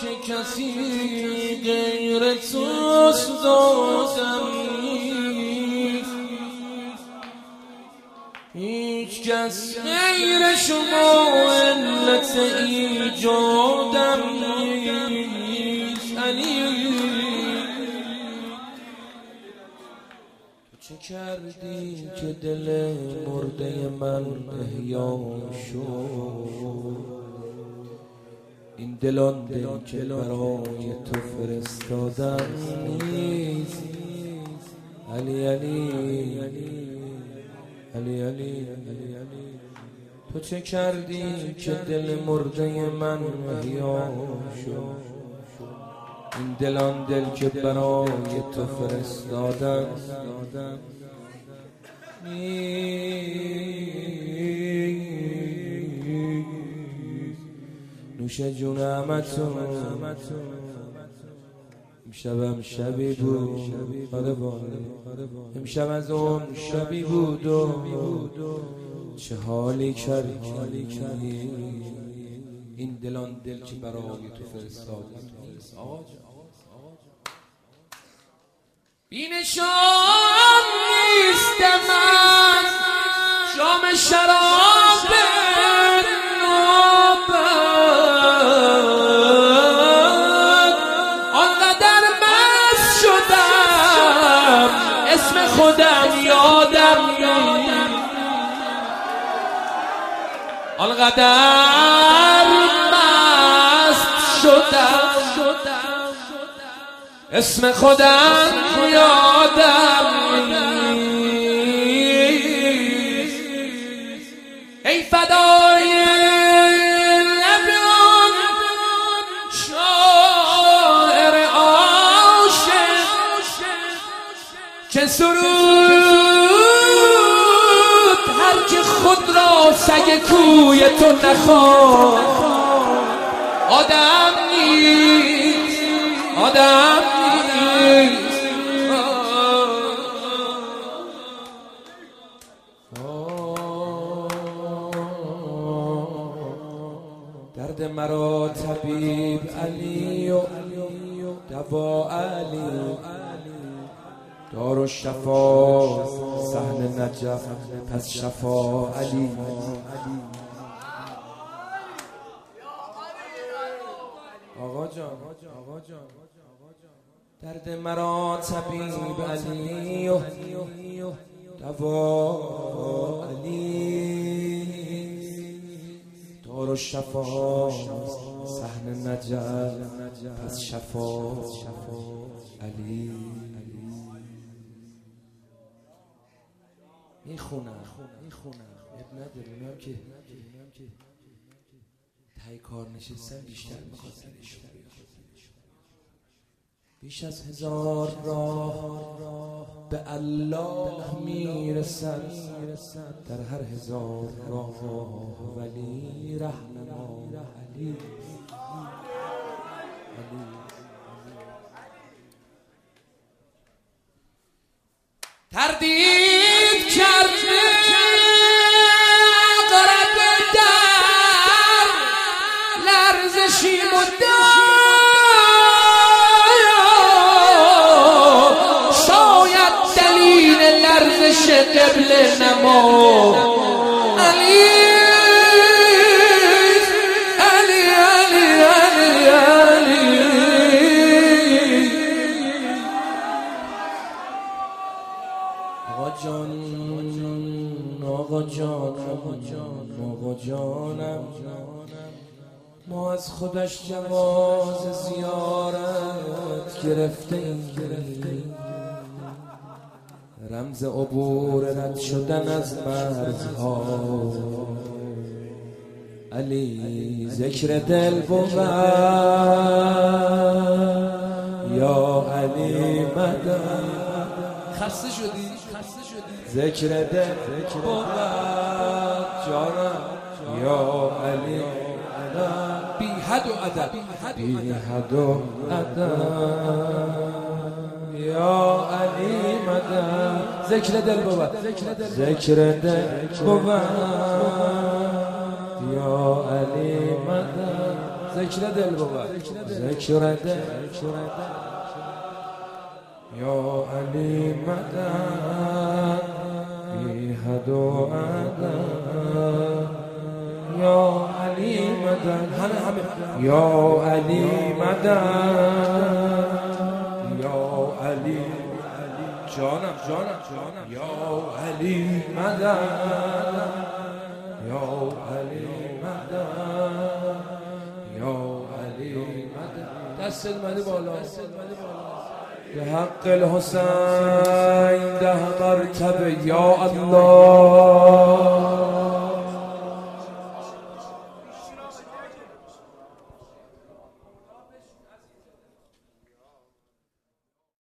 که کسی غیر توست دادم هیچ کس غیر شما علت ایجادم نیست. علی. چه کردی که دل مرده من احیا شد؟ دلان دل که برای تو فرستادم نیست علی علی. علی علی. تو چه کردی که دل مرده من احیا شد؟ این دلان دل که برای تو فرستادم نوش جون امتون امشبم شبی بود آره امشب از اون شبی بود و چه حالی کردی؟ این دلان دل که برای تو فرستادم بین شام نیست من. شام شراب آنقدر مست شدم. اسم خودم یادم ای فدای لبیان شاعر عاشق که سرود سگ کوی تو نخواد آدم نیست آدم درد مرا طبیب علی و دوا علی. دار و شفا سهن نجف پس شفا علی. آقا جان آقا جان. درد مرا طبیب علی و دوا علی. دار و شفا سحن نجف پس شفا علی. می‌خونم می‌خونم اب نداره که تای کار نشستن بیشتر می‌خواد بیش از هزار راه به الله می‌رسد. در هر هزار راه ولی رهنما. علی قبل نما علی علی علی علی علی. آقا جان آقا جان آقا جان آقا جانم. ما از خودش جواز زیارت گرفته ایم رمز عبور رد شدن از مرزها. علی ذکر دل بود یا علی مدد. خسته شدی؟ ذکر دل بود جانم یا علی بی حد و عدد. بی حد و عدد. یا علی مدد. ذکر دل بود ذکر دل بود یا علی مدد. ذکر دل بود ذکر دل. یا علی مدد. بی حد و عدد. یا علی مدد. یا علی مدد. جانم جانم جانم. یا علی مدد. یا علی مدد. یا علی مدد. دست المدی بالا. به حق الحسین ده مرتبه. یا الله.